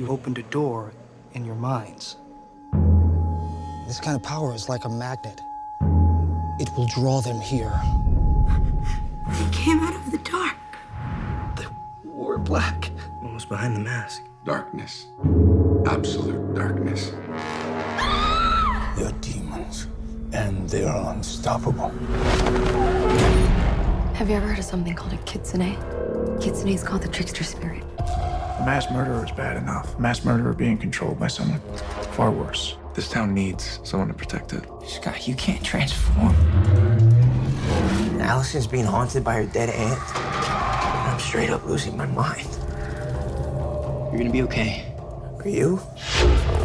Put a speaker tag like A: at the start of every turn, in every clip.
A: You opened a door in your minds.
B: This kind of power is like a magnet. It will draw them here.
C: They came out of the dark.
A: They wore black. What was behind the mask?
D: Darkness. Absolute darkness.
E: They're demons, and they are unstoppable.
F: Have you ever heard of something called a kitsune? Kitsune is called the trickster spirit.
G: A mass murderer is bad enough. A mass murderer being controlled by someone far worse.
H: This town needs someone to protect it.
I: Scott, you can't transform. Allison's being haunted by her dead aunt. I'm straight up losing my mind.
J: You're gonna be okay.
I: Are you?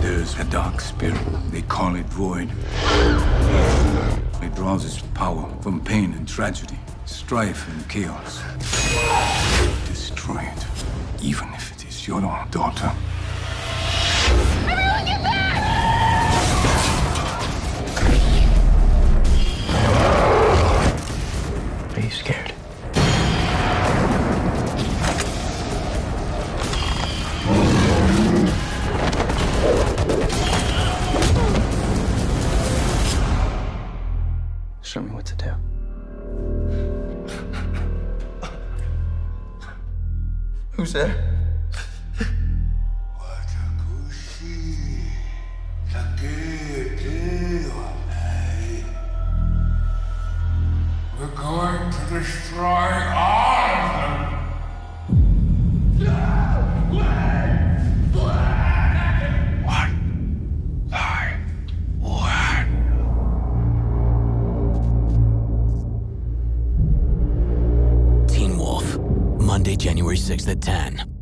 D: There's a dark spirit. They call it Void. It draws its power from pain and tragedy, strife and chaos. Destroy it, even if it is your own daughter.
C: Everyone get back!
I: Are you scared?
A: Show me what to do.
H: Who's there?
D: We're going to destroy all of them.
K: January 6th at 10.